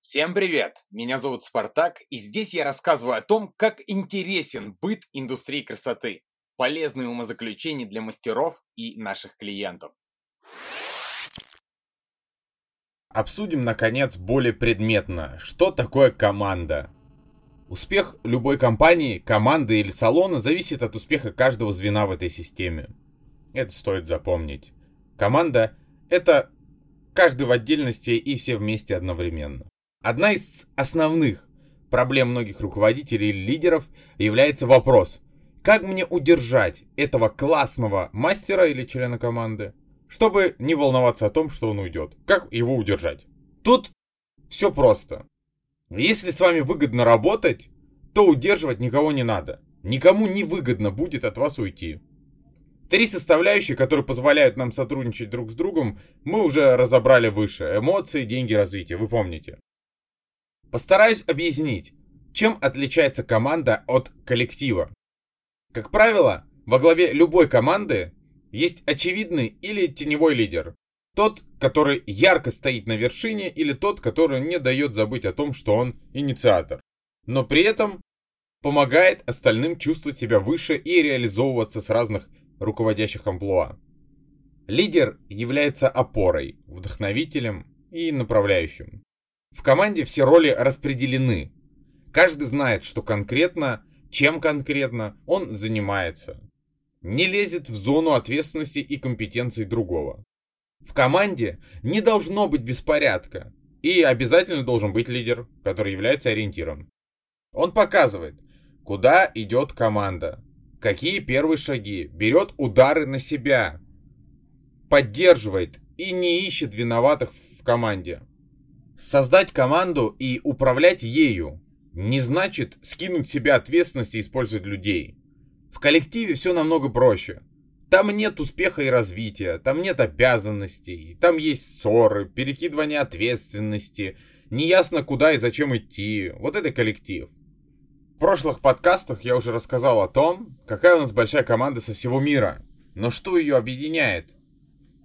Всем привет! Меня зовут Спартак, и здесь я рассказываю о том, как интересен быт индустрии красоты, полезные умозаключения для мастеров и наших клиентов. Обсудим, наконец, более предметно, что такое команда. Успех любой компании, команды или салона зависит от успеха каждого звена в этой системе. Это стоит запомнить. Команда – это каждый в отдельности и все вместе одновременно. Одна из основных проблем многих руководителей или лидеров является вопрос, как мне удержать этого классного мастера или члена команды, чтобы не волноваться о том, что он уйдет. Как его удержать? Тут все просто. Если с вами выгодно работать, то удерживать никого не надо. Никому не выгодно будет от вас уйти. Три составляющие, которые позволяют нам сотрудничать друг с другом, мы уже разобрали выше. Эмоции, деньги, развитие. Вы помните. Постараюсь объяснить, чем отличается команда от коллектива. Как правило, во главе любой команды есть очевидный или теневой лидер. Тот, который ярко стоит на вершине, или тот, который не дает забыть о том, что он инициатор. Но при этом помогает остальным чувствовать себя выше и реализовываться с разных руководящих амплуа. Лидер является опорой, вдохновителем и направляющим. В команде все роли распределены. Каждый знает, что конкретно, чем конкретно он занимается. Не лезет в зону ответственности и компетенций другого. В команде не должно быть беспорядка. И обязательно должен быть лидер, который является ориентиром. Он показывает, куда идет команда, какие первые шаги, берет удары на себя, поддерживает и не ищет виноватых в команде. Создать команду и управлять ею не значит скинуть себе ответственность и использовать людей. В коллективе все намного проще. Там нет успеха и развития, там нет обязанностей, там есть ссоры, перекидывание ответственности, неясно куда и зачем идти. Вот это коллектив. В прошлых подкастах я уже рассказал о том, какая у нас большая команда со всего мира. Но что ее объединяет?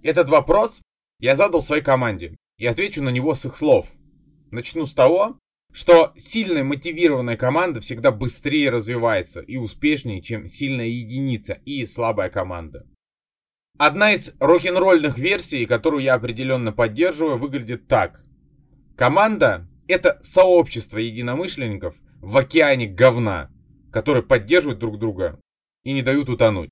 Этот вопрос я задал своей команде и отвечу на него с их слов. Начну с того, что сильная мотивированная команда всегда быстрее развивается и успешнее, чем сильная единица и слабая команда. Одна из рок-н-ролльных версий, которую я определенно поддерживаю, выглядит так. Команда — это сообщество единомышленников в океане говна, которые поддерживают друг друга и не дают утонуть.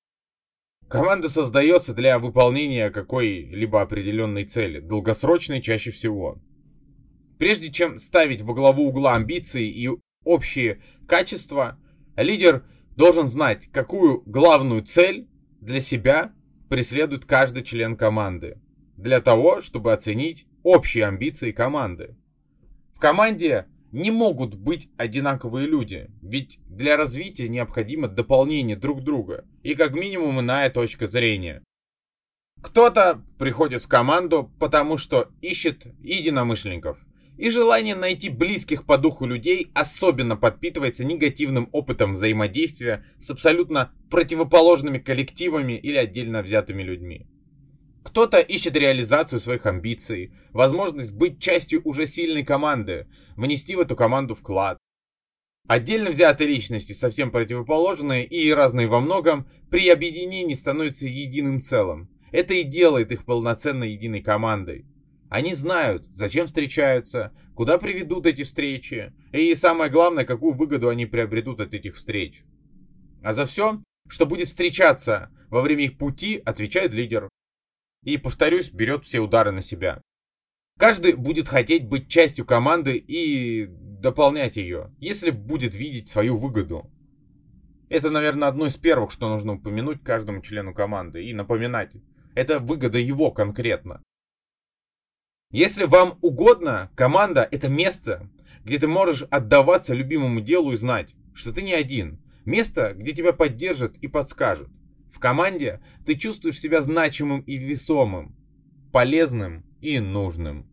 Команда создается для выполнения какой-либо определенной цели, долгосрочной чаще всего. Прежде чем ставить во главу угла амбиции и общие качества, лидер должен знать, какую главную цель для себя преследует каждый член команды, для того, чтобы оценить общие амбиции команды. В команде не могут быть одинаковые люди, ведь для развития необходимо дополнение друг друга и как минимум иная точка зрения. Кто-то приходит в команду, потому что ищет единомышленников. И желание найти близких по духу людей особенно подпитывается негативным опытом взаимодействия с абсолютно противоположными коллективами или отдельно взятыми людьми. Кто-то ищет реализацию своих амбиций, возможность быть частью уже сильной команды, внести в эту команду вклад. Отдельно взятые личности, совсем противоположные и разные во многом, при объединении становятся единым целым. Это и делает их полноценной единой командой. Они знают, зачем встречаются, куда приведут эти встречи, и самое главное, какую выгоду они приобретут от этих встреч. А за все, что будет встречаться во время их пути, отвечает лидер и, повторюсь, берет все удары на себя. Каждый будет хотеть быть частью команды и дополнять ее, если будет видеть свою выгоду. Это, наверное, одно из первых, что нужно упомянуть каждому члену команды и напоминать. Это выгода его конкретно. Если вам угодно, команда — это место, где ты можешь отдаваться любимому делу и знать, что ты не один. Место, где тебя поддержат и подскажут. В команде ты чувствуешь себя значимым и весомым, полезным и нужным.